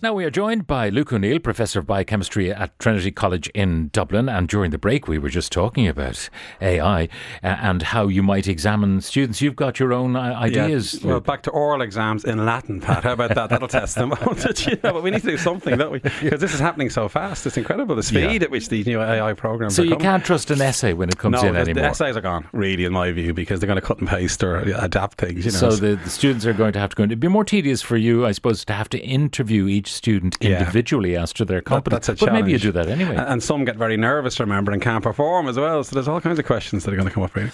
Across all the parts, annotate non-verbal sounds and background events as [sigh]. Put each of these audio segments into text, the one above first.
Now, we are joined by Luke O'Neill, Professor of Biochemistry at Trinity College in Dublin. And during the break, we were just talking about AI uh, and how you might examine students. You've got your own uh, ideas. Well, back to oral exams in Latin, Pat. How about that? That'll test them. [laughs] you know, but we need to do something, don't we? [laughs] Because this is happening so fast. It's incredible the speed Yeah. at which these new AI programs so you coming. can't trust an essay when it comes no, in the, the anymore. essays are gone, really, in my view, because they're going to cut and paste or adapt things. You know, so the, the students are going to have to go. It'd be more tedious for you, I suppose, to have to interview each student Yeah. individually as to their That- competence. that's a but maybe you do that anyway. And- And some get very nervous, remember, and can't perform as well. So there's all kinds of questions that are going to come up. Really.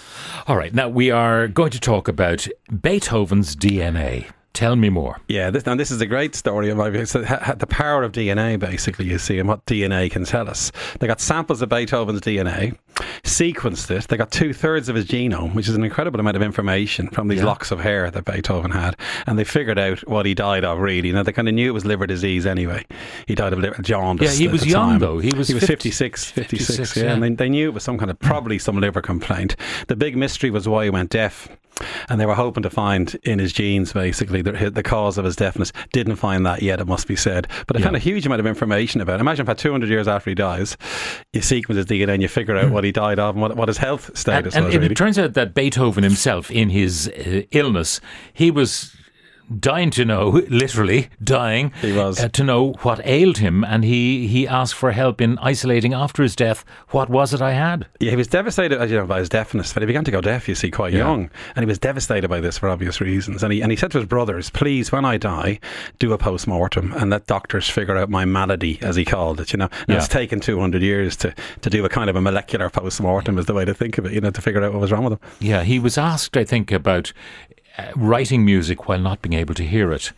All right, now we are going to talk about Beethoven's DNA. Tell me more. Yeah, this, now this is a great story of my. So ha, ha- the power of DNA, basically, you see, and what DNA can tell us. They got samples of Beethoven's DNA, sequenced it. They got two thirds of his genome, which is an incredible amount of information from these Yeah. locks of hair that Beethoven had, and they figured out what he died of. Really, now they kind of knew it was liver disease anyway. He died of liver jaundice. Yeah, he was young, time. though. He was 50 56, 56, 56, yeah, yeah. and they, they knew it was some kind of probably some liver complaint. The big mystery was why he went deaf. And they were hoping to find in his genes, basically, the, the cause of his deafness. Didn't find that yet, it must be said. But they Yeah. found a huge amount of information about it. Imagine about 200 years after he dies, you sequence his DNA and you figure out what he died of and what, what his health And, status and was. it really. turns out that Beethoven himself, in his uh, illness, he was dying to know, [laughs] literally dying, He was. uh, to know what ailed him, and he, he asked for help in isolating after his death. What was it I had? Yeah, he was devastated, as you know, by his deafness. But he began to go deaf, you see, quite Yeah. young, and he was devastated by this for obvious reasons. And he and he said to his brothers, "Please, when I die, do a post mortem and let doctors figure out my malady, as he called it." You know, now Yeah. it's taken two hundred years to to do a kind of a molecular post mortem, is the way to think of it. You know, to figure out what was wrong with him. Yeah, he was asked, I think, about uh, Uh, writing music while not being able to hear it,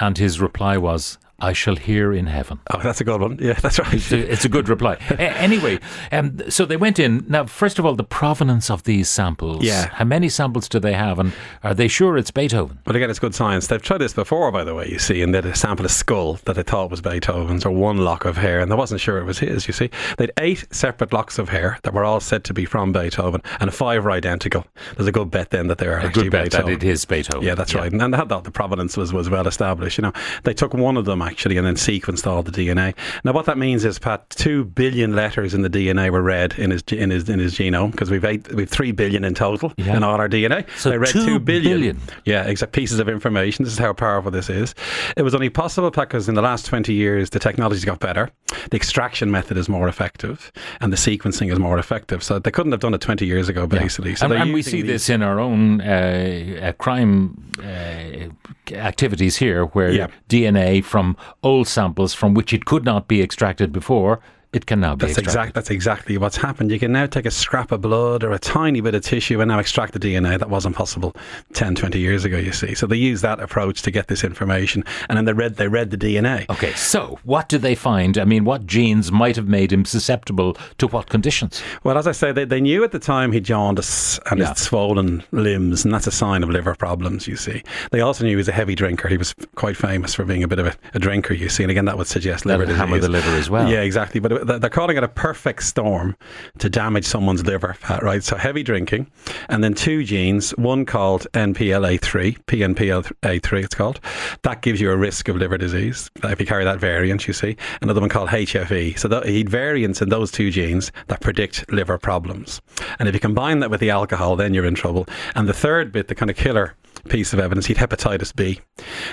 and his reply was, "I shall hear in heaven." Oh, that's a good one. Yeah, that's right. It's a, it's a good reply. [laughs] Anyway, um, so they went in. Now, first of all, the provenance of these samples. Yeah. How many samples do they have, and are they sure it's Beethoven? But again, it's good science. They've tried this before, by the way, you see, and they had a sample of skull that they thought was Beethoven's or one lock of hair, and they wasn't sure it was his, you see. They had eight separate locks of hair that were all said to be from Beethoven, and five were identical. There's a good bet then that they are A actually good bet that it is Beethoven. Yeah, that's right. And, and they had that the provenance was, was well established. You know, they took one of them actually and then sequenced all the DNA. Now, what that means is, Pat, two billion letters in the DNA were read in his in his in his genome because we've eight, we've three billion in total Yeah. in all our DNA. So they read two two billion. billion. Yeah, exact pieces of information. This is how powerful this is. It was only possible because in the last twenty years the technology's got better. The extraction method is more effective, and the sequencing is more effective. So they couldn't have done it twenty years ago, basically. So and, and we see this in our own uh, uh, crime uh, activities here, where Yeah. DNA from old samples from which it could not be extracted before, it can now be That's extracted. exact. That's exactly what's happened. You can now take a scrap of blood or a tiny bit of tissue and now extract the DNA. That wasn't possible 10, 20 years ago. You see, so they use that approach to get this information, and then they read they read the DNA. Okay, so what did they find? I mean, what genes might have made him susceptible to what conditions? Well, as I say, they, they knew at the time he jaundice and Yeah. his swollen limbs, and that's a sign of liver problems. You see, they also knew he was a heavy drinker. He was quite famous for being a bit of a, a drinker. You see, and again, that would suggest liver That'll disease. hammer the liver as well. Yeah, exactly. But they're calling it a perfect storm to damage someone's liver, Pat, right? So heavy drinking, and then two genes, one called NPLA3, PNPLA3 it's called. That gives you a risk of liver disease if you carry that variant, you see. Another one called HFE. So that, he'd variants in those two genes that predict liver problems. And if you combine that with the alcohol, then you're in trouble. And the third bit, the kind of killer piece of evidence, he'd hepatitis B.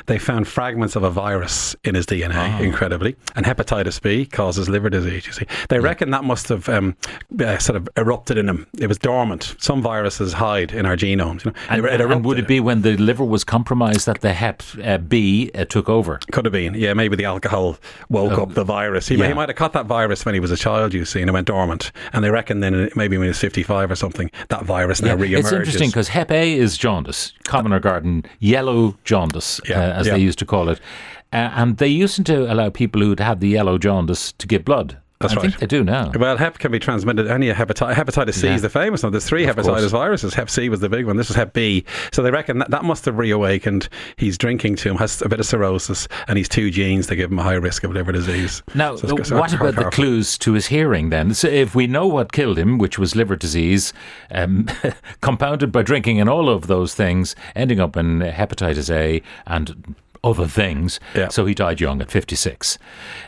They found fragments of a virus in his DNA, incredibly, and hepatitis B causes liver disease. You see, they reckon that must have um, uh, sort of erupted in him. It was dormant. Some viruses hide in our genomes. You know, And, It- it and would it be when the liver was compromised that the Hep uh, B uh, took over? Could have been, yeah. Maybe the alcohol woke Oh, up the virus. He, yeah. he might have caught that virus when he was a child, you see, and it went dormant. And they reckon then maybe when he was fifty-five or something, that virus now re-emerges. It's interesting because Hep A is jaundice, common garden, yellow jaundice, Yeah, uh, as yeah. they used to call it. Uh, and they used to allow people who'd had the yellow jaundice to give blood. That's I right. think they do now. Well, hep can be transmitted. Any hepatitis, hepatitis C Yeah. is the famous one. There's three Of hepatitis course. viruses. Hep C was the big one. This is Hep B. So they reckon that, that must have reawakened. He's drinking too much, has a bit of cirrhosis, and he's two genes that give him a high risk of liver disease. Now, So it's- it's what quite about the clues to his hearing then? So if we know what killed him, which was liver disease, um, [laughs] compounded by drinking and all of those things, ending up in hepatitis A and other things, Yeah. so he died young at 56.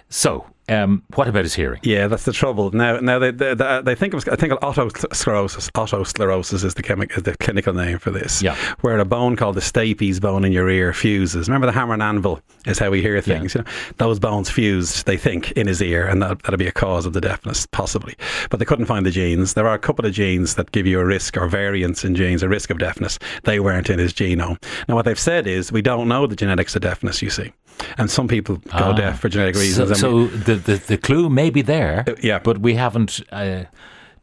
So, um, what about his hearing? Yeah, that's the trouble. Now, now they they, they, think of I think of otosclerosis. Otosclerosis is the chemic, is the clinical name for this. Yeah. where a bone called the stapes bone in your ear fuses. Remember the hammer and anvil is how we hear things. You know, those bones fused. They think in his ear, and that that'd be a cause of the deafness, possibly. But they couldn't find the genes. There are a couple of genes that give you a risk or variants in genes, a risk of deafness. They weren't in his genome. Now, what they've said is we don't know the genetics of deafness. You see. And some people go Ah. deaf for genetic reasons. so we- the, the, the clue may be there, Uh, yeah. but we haven't uh,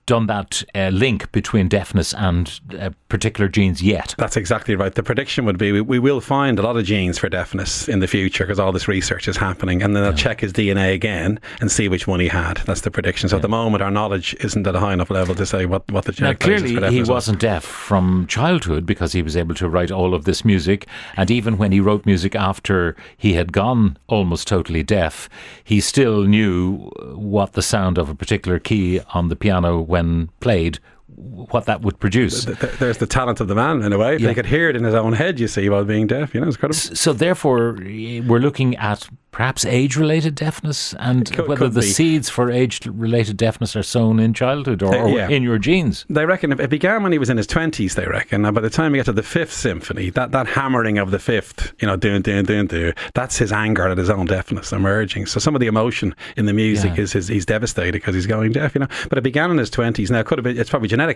done that uh, link between deafness and uh, particular genes yet. That's exactly right. The prediction would be we, we will find a lot of genes for deafness in the future because all this research is happening, and then they'll check his DNA again and see which one he had. That's the prediction. So at the moment, our knowledge isn't at a high enough level to say what, what the Now, genetic basis clearly, for he wasn't deaf from childhood because he was able to write all of this music. And even when he wrote music after he had gone almost totally deaf, he still knew what the sound of a particular key on the piano, when played, what that would produce. Th- th- There's the talent of the man in a way. If Yeah. he could hear it in his own head, you see, while being deaf, you know, it's incredible. So, therefore, we're looking at perhaps age related deafness and could- whether could the be. seeds for age related deafness are sown in childhood or, or yeah. in your genes. They reckon it began when he was in his twenties. They reckon, and by the time we get to the fifth symphony, that, that hammering of the fifth, you know, doing, doing, doing, doing, that's his anger at his own deafness emerging. So some of the emotion in the music Yeah. is his, he's devastated because he's going deaf, you know. But it began in his twenties. Now it could have been, it's probably genetic,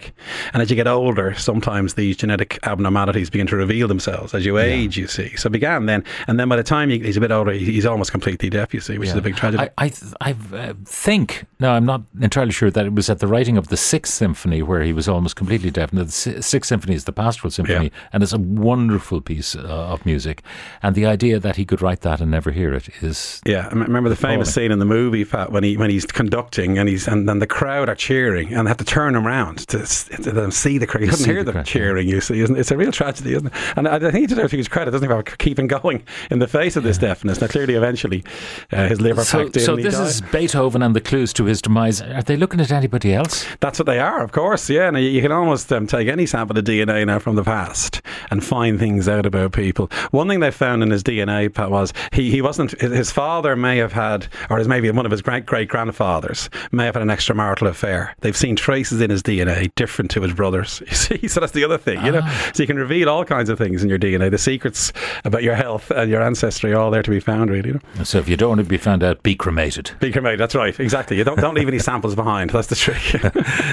and as you get older, sometimes these genetic abnormalities begin to reveal themselves as you age. You see, so it began then, and then by the time he- he's a bit older, he's almost completely deaf. You see, which is a big tragedy. I, I, th- I uh, think, no, I'm not entirely sure that it was at the writing of the Sixth Symphony where he was almost completely deaf. And the Sixth Symphony is the Pastoral Symphony, Yeah. and it's a wonderful piece uh, of music. And the idea that he could write that and never hear it is. Yeah, I remember the famous Appalling. scene in the movie, Pat, when he when he's conducting and he's and then the crowd are cheering and they have to turn him around to, to them see the crowd. You couldn't see hear the them crowd, cheering. You see, isn't it? It's a real tragedy, isn't it? And I, I think he deserves to his credit, doesn't he, for keeping going in the face of this deafness. Now, clearly, eventually, uh, his liver So, packed in. so this died. is Beethoven and the clues to his demise. Are they looking at anybody else? That's what they are, of course. Yeah, now you, you can almost um, take any sample of DNA now from the past and find things out about people. One thing they found in his DNA, Pat, was he, he wasn't. His father may have had, or his maybe one of his great great grandfathers may have had an extramarital affair. They've seen traces in his DNA different to his brothers. [laughs] You see, so that's the other thing, you know. So you can reveal all kinds of things in your DNA. The secrets about your health and your ancestry are all there to be found, really. You know? So if you don't want to be found out, be cremated. Be cremated. That's right. Exactly. You don't don't leave any samples behind. That's the trick.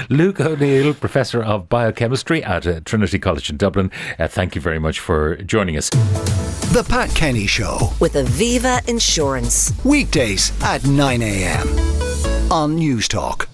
[laughs] Luke O'Neill, Professor of Biochemistry at uh, Trinity College in Dublin, uh, thank you very much for joining us. The Pat Kenny Show. With Aviva Insurance. Weekdays at 9 a.m. on Newstalk.